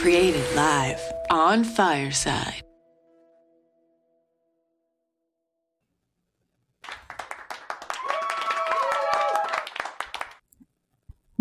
Created live on Fireside.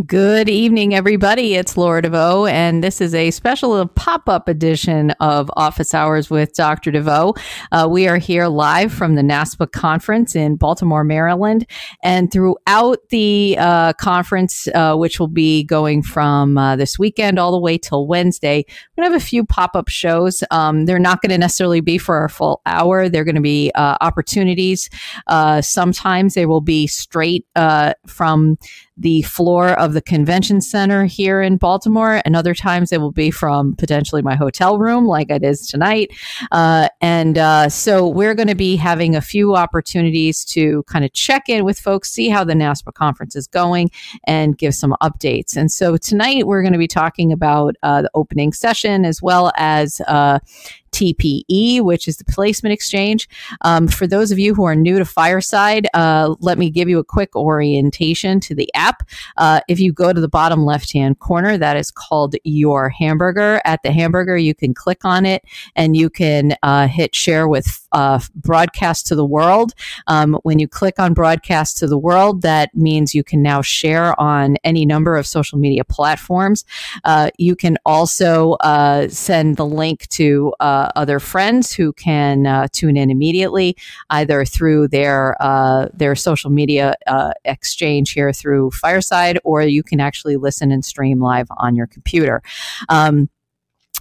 Good evening, everybody. It's Laura De Veau, and this is a special pop up edition of Office Hours with Dr. De Veau. Uh, we are here live from the NASPA conference in Baltimore, Maryland. And throughout the uh, conference, uh, which will be going from uh, this weekend all the way till Wednesday, we're going to have a few pop up shows. Um, they're not going to necessarily be for a full hour, they're going to be uh, opportunities. Uh, sometimes they will be straight from the floor of the convention center here in Baltimore, and other times it will be from potentially my hotel room, like it is tonight. Uh, and uh, so we're going to be having a few opportunities to kind of check in with folks, see how the NASPA conference is going, and give some updates. And so tonight we're going to be talking about uh, the opening session as well as uh, TPE, which is the placement exchange. Um, for those of you who are new to Fireside, uh, let me give you a quick orientation to the app. Uh, if you go to the bottom left hand corner, that is called Your Hamburger. At the hamburger, you can click on it and you can uh, hit share with uh, broadcast to the world. Um, when you click on broadcast to the world, that means you can now share on any number of social media platforms. Uh, you can also uh, send the link to uh, other friends who can uh, tune in immediately, either through their uh, their social media exchange here through Fireside, or you can actually listen and stream live on your computer. Um,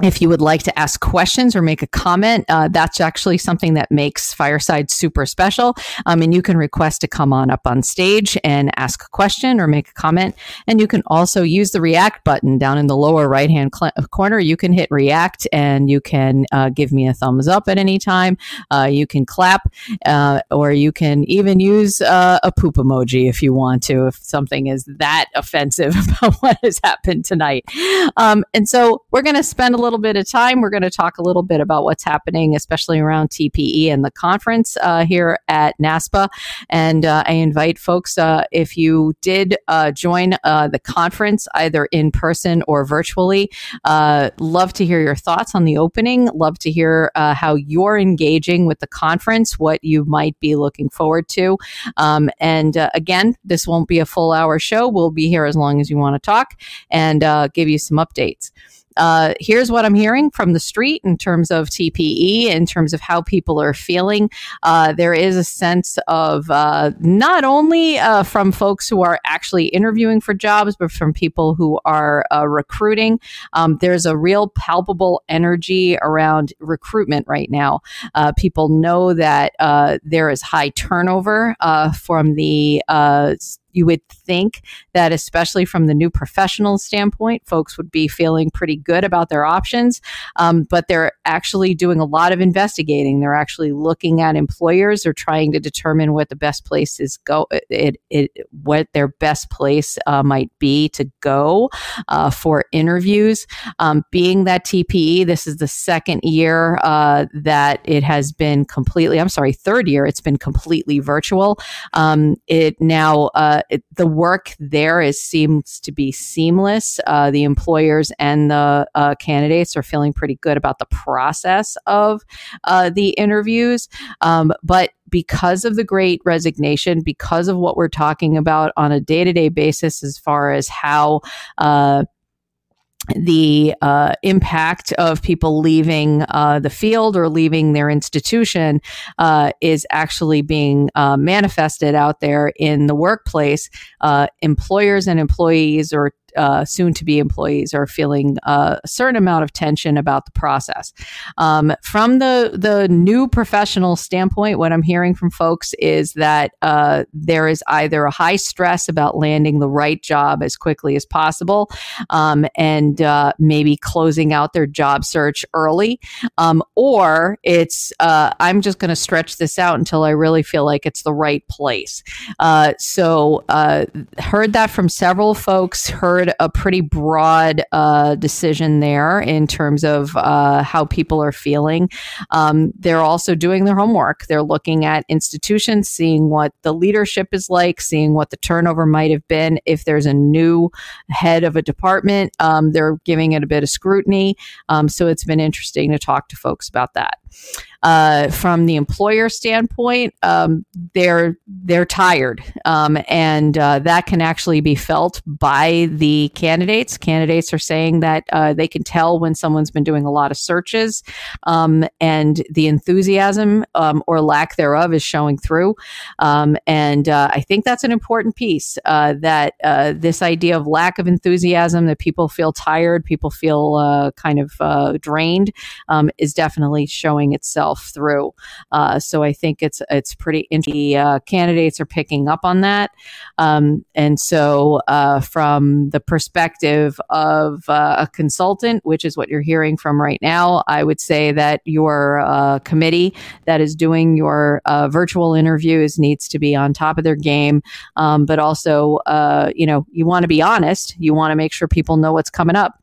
if you would like to ask questions or make a comment, uh, that's actually something that makes Fireside super special. Um, and you can request to come on up on stage and ask a question or make a comment. And you can also use the React button down in the lower right hand cl- corner. You can hit React and you can uh, give me a thumbs up at any time. Uh, you can clap uh, or you can even use uh, a poop emoji if you want to, if something is that offensive about what has happened tonight. Um, and so we're going to spend a little little bit of time, we're going to talk a little bit about what's happening, especially around TPE and the conference uh, here at NASPA. And uh, I invite folks, uh, if you did uh, join uh, the conference either in person or virtually, love to hear your thoughts on the opening. Love to hear how you're engaging with the conference, what you might be looking forward to. Um, and again, this won't be a full hour show. We'll be here as long as you want to talk and give you some updates uh, here's what I'm hearing from the street in terms of TPE, in terms of how people are feeling. Uh, there is a sense of uh, not only uh, from folks who are actually interviewing for jobs, but from people who are uh, recruiting. Um, there's a real palpable energy around recruitment right now. Uh, people know that there is high turnover from the you would think that, especially from the new professional standpoint, folks would be feeling pretty good about their options. Um, but they're actually doing a lot of investigating. They're actually looking at employers. They're trying to determine what the best place is go. It, it what their best place uh, might be to go uh, for interviews. Um, being that TPE, this is the second year uh, that it has been completely. I'm sorry, third year. It's been completely virtual. Um, it now uh, it, the work there is seems to be seamless. Uh, the employers and the uh, candidates are feeling pretty good about the process of uh, the interviews, um, but because of the great resignation, because of what we're talking about on a day to day basis, as far as how uh, the uh, impact of people leaving uh, the field or leaving their institution uh, is actually being uh, manifested out there in the workplace. Uh, employers and employees or uh, soon to be employees are feeling a certain amount of tension about the process. Um, from the, the new professional standpoint, what I'm hearing from folks is that uh, there is either a high stress about landing the right job as quickly as possible um, and uh, maybe closing out their job search early, um, or it's uh, I'm just going to stretch this out until I really feel like it's the right place. Uh, so, heard that from several folks, heard a pretty broad uh, decision there in terms of uh, how people are feeling. Um, they're also doing their homework. They're looking at institutions, seeing what the leadership is like, seeing what the turnover might have been. If there's a new head of a department, um, they're giving it a bit of scrutiny. Um, so it's been interesting to talk to folks about that. Uh, from the employer standpoint, um, they're they're tired, um, and uh, that can actually be felt by the candidates. Candidates are saying that uh, they can tell when someone's been doing a lot of searches, um, and the enthusiasm um, or lack thereof is showing through. Um, and uh, I think that's an important piece. Uh, that uh, this idea of lack of enthusiasm, that people feel tired, people feel kind of drained, um, is definitely showing itself itself through. Uh, so I think it's it's pretty interesting. Uh, candidates are picking up on that, um, and so uh, from the perspective of uh, a consultant, which is what you're hearing from right now, I would say that your uh, committee that is doing your uh, virtual interviews needs to be on top of their game, um, but also you know you want to be honest. You want to make sure people know what's coming up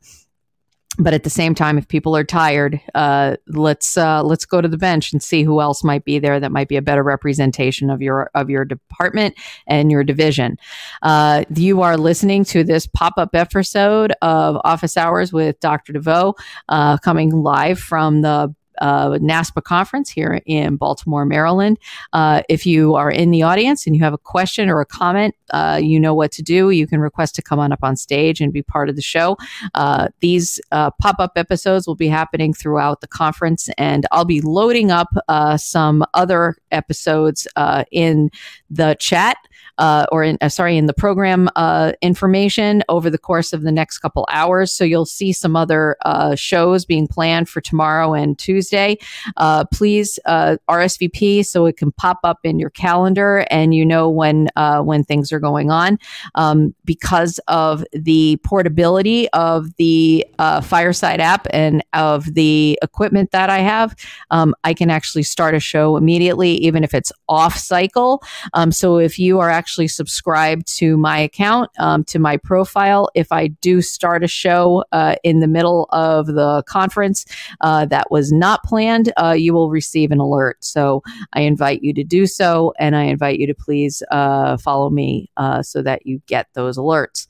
but at the same time, if people are tired, uh, let's uh, let's go to the bench and see who else might be there that might be a better representation of your of your department and your division. Uh, you are listening to this pop up episode of Office Hours with Dr. De Veau, uh, coming live from the uh, NASPA conference here in Baltimore, Maryland. Uh, if you are in the audience and you have a question or a comment, uh, you know what to do. You can request to come on up on stage and be part of the show. Uh, these uh, pop up episodes will be happening throughout the conference, and I'll be loading up uh, some other episodes in the chat uh, or in, uh, sorry, in the program uh, information over the course of the next couple hours. So you'll see some other uh, shows being planned for tomorrow and Tuesday. Uh, please uh, RSVP so it can pop up in your calendar and you know when when things are going on. Um, because of the portability of the Fireside app and of the equipment that I have, um, I can actually start a show immediately, even if it's off cycle. Um, so if you are actually actually subscribe to my account, um, to my profile. If I do start a show uh, in the middle of the conference uh, that was not planned, uh, you will receive an alert. So I invite you to do so, and I invite you to please uh, follow me uh, so that you get those alerts.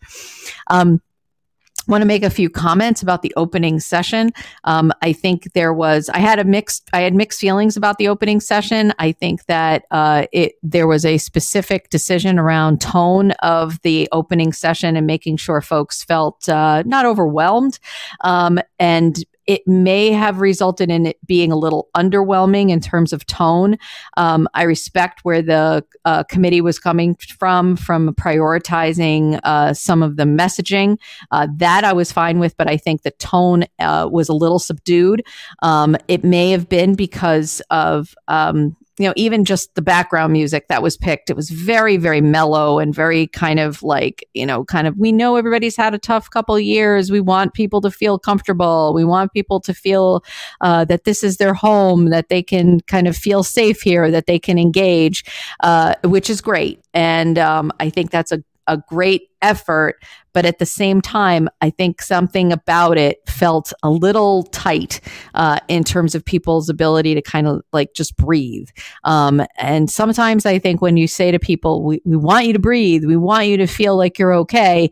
Um, want to make a few comments about the opening session. Um, I think there was I had a mixed I had mixed feelings about the opening session. I think that uh, it there was a specific decision around tone of the opening session and making sure folks felt uh, not overwhelmed um, and it may have resulted in it being a little underwhelming in terms of tone. Um, I respect where the uh, committee was coming from, from prioritizing uh, some of the messaging. Uh, that I was fine with, but I think the tone uh, was a little subdued. Um, it may have been because of um, you know, even just the background music that was picked, it was very, very mellow and very kind of like, you know, kind of, we know everybody's had a tough couple years. We want people to feel comfortable. We want people to feel uh, that this is their home, that they can kind of feel safe here, that they can engage, uh, which is great. And um, I think that's a a great effort, but at the same time, I think something about it felt a little tight uh, in terms of people's ability to kind of like just breathe. Um, and sometimes I think when you say to people, we, we want you to breathe, we want you to feel like you're okay,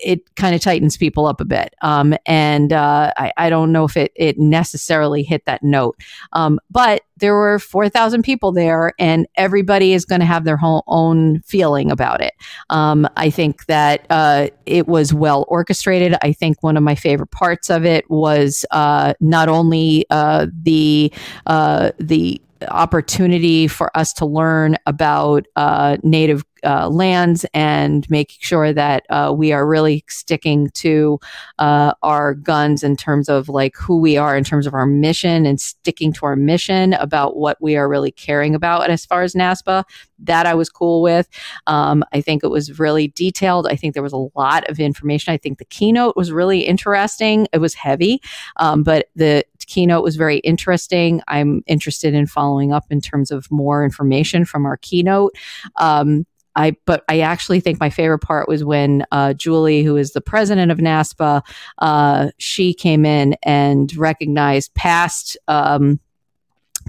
it kind of tightens people up a bit. Um, and uh, I, I, don't know if it, it necessarily hit that note. Um, but there were 4,000 people there, and everybody is going to have their whole own feeling about it. Um, I think that uh, it was well orchestrated. I think one of my favorite parts of it was uh, not only uh, the uh, the opportunity for us to learn about uh, native uh, lands and making sure that uh, we are really sticking to uh, our guns in terms of like who we are in terms of our mission and sticking to our mission about what we are really caring about and as far as NASPA. That I was cool with. Um, I think it was really detailed. I think there was a lot of information. I think the keynote was really interesting. It was heavy. Um, but the keynote was very interesting. I'm interested in following up in terms of more information from our keynote. Um, I but I actually think my favorite part was when uh, Julie, who is the president of NASPA, uh, she came in and recognized past. Um,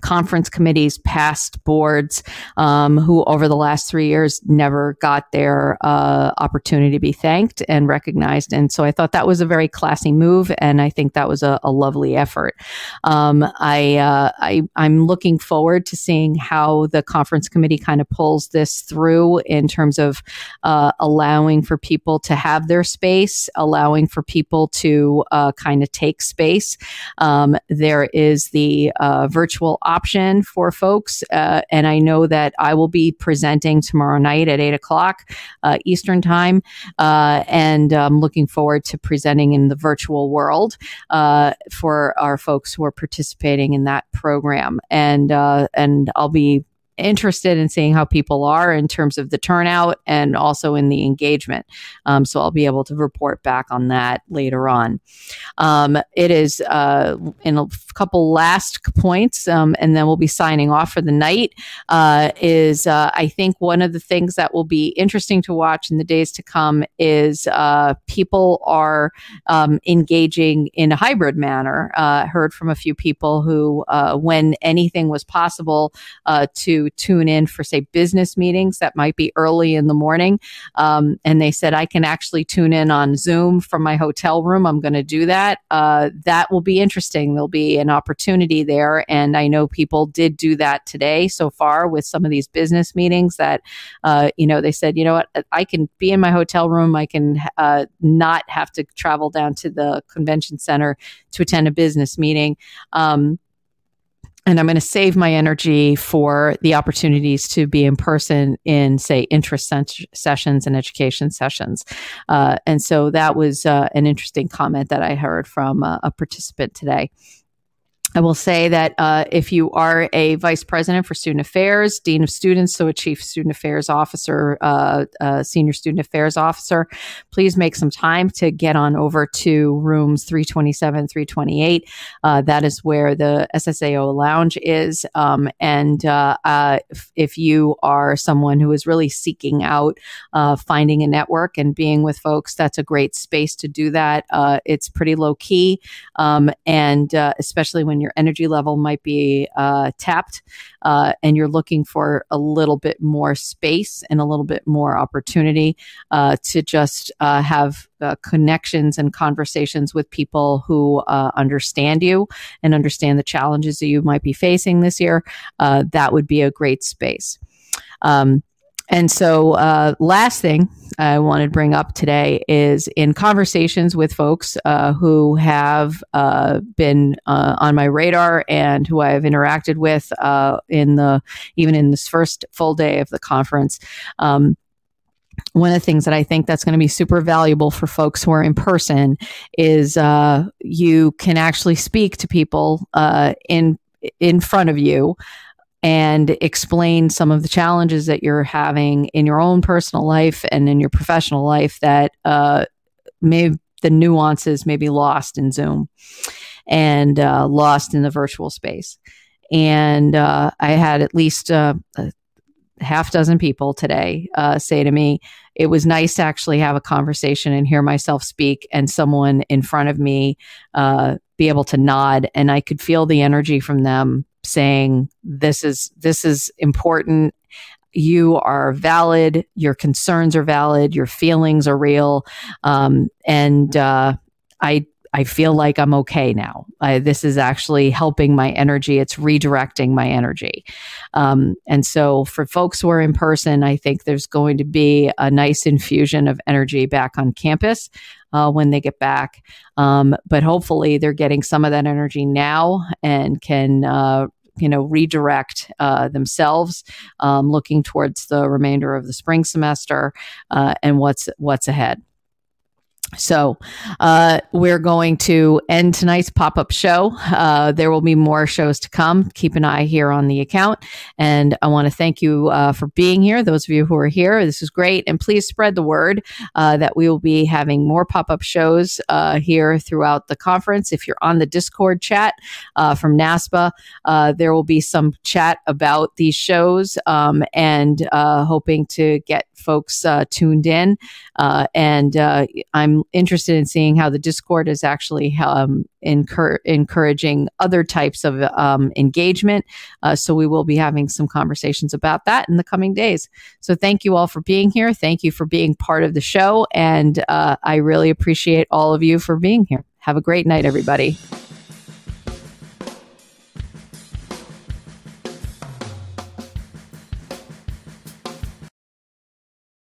conference committees, past boards, um, who over the last three years never got their uh, opportunity to be thanked and recognized. And so I thought that was a very classy move, and I think that was a, a lovely effort. Um, I, uh, I I'm looking forward to seeing how the conference committee kind of pulls this through in terms of uh, allowing for people to have their space, allowing for people to uh, kind of take space. Um, there is the uh, virtual option for folks. Uh, and I know that I will be presenting tomorrow night at eight o'clock uh, Eastern time. Uh, and I'm looking forward to presenting in the virtual world uh, for our folks who are participating in that program. And, uh, and I'll be interested in seeing how people are in terms of the turnout and also in the engagement. Um, so I'll be able to report back on that later on. Um, it is uh, in a couple last points, um, and then we'll be signing off for the night. Uh, is uh, I think one of the things that will be interesting to watch in the days to come is uh, people are um, engaging in a hybrid manner. Uh, heard from a few people who, uh, when anything was possible, to tune in for, say, business meetings that might be early in the morning. Um, and they said, I can actually tune in on Zoom from my hotel room. I'm going to do that. Uh, that will be interesting. There'll be an opportunity there. And I know people did do that today so far with some of these business meetings that, uh, you know, they said, you know what, I can be in my hotel room. I can uh, not have to travel down to the convention center to attend a business meeting. Um, and I'm going to save my energy for the opportunities to be in person in, say, interest sessions and education sessions. Uh, and so that was uh, an interesting comment that I heard from uh, a participant today. I will say that uh, if you are a vice president for student affairs, dean of students, so a chief student affairs officer, uh, senior student affairs officer, please make some time to get on over to rooms 327, 328. Uh, that is where the SSAO lounge is. Um, and uh, uh, if, if, you are someone who is really seeking out finding a network and being with folks, that's a great space to do that. it's pretty low key, um, and especially when you're your energy level might be uh, tapped uh, and you're looking for a little bit more space and a little bit more opportunity uh, to just uh, have uh, connections and conversations with people who uh, understand you and understand the challenges that you might be facing this year, that would be a great space. Um, and so, uh, last thing I wanted to bring up today is in conversations with folks uh, who have uh, been uh, on my radar and who I have interacted with uh, in the even in this first full day of the conference. Um, one of the things that I think that's going to be super valuable for folks who are in person is uh, you can actually speak to people in in front of you and explain some of the challenges that you're having in your own personal life and in your professional life that uh, may the nuances may be lost in Zoom and uh, lost in the virtual space. And uh, I had at least uh, a half dozen people today uh, say to me, it was nice to actually have a conversation and hear myself speak and someone in front of me uh, be able to nod. And I could feel the energy from them saying this is this is important you are valid your concerns are valid your feelings are real um, and uh, i I feel like I'm okay now. this is actually helping my energy. It's redirecting my energy. Um, and so, for folks who are in person, I think there's going to be a nice infusion of energy back on campus uh, when they get back. Um, but hopefully, they're getting some of that energy now and can uh, you know redirect uh, themselves, um, looking towards the remainder of the spring semester uh, and what's what's ahead. So, uh, we're going to end tonight's pop up show. Uh, there will be more shows to come. Keep an eye here on the account. And I want to thank you uh, for being here. Those of you who are here, this is great. And please spread the word uh, that we will be having more pop up shows uh, here throughout the conference. If you're on the Discord chat uh, from NASPA, there will be some chat about these shows um, and hoping to get folks tuned in. and I'm interested in seeing how the Discord is actually um, encouraging other types of um, engagement. Uh, so we will be having some conversations about that in the coming days. So thank you all for being here. Thank you for being part of the show. And uh, I really appreciate all of you for being here. Have a great night, everybody.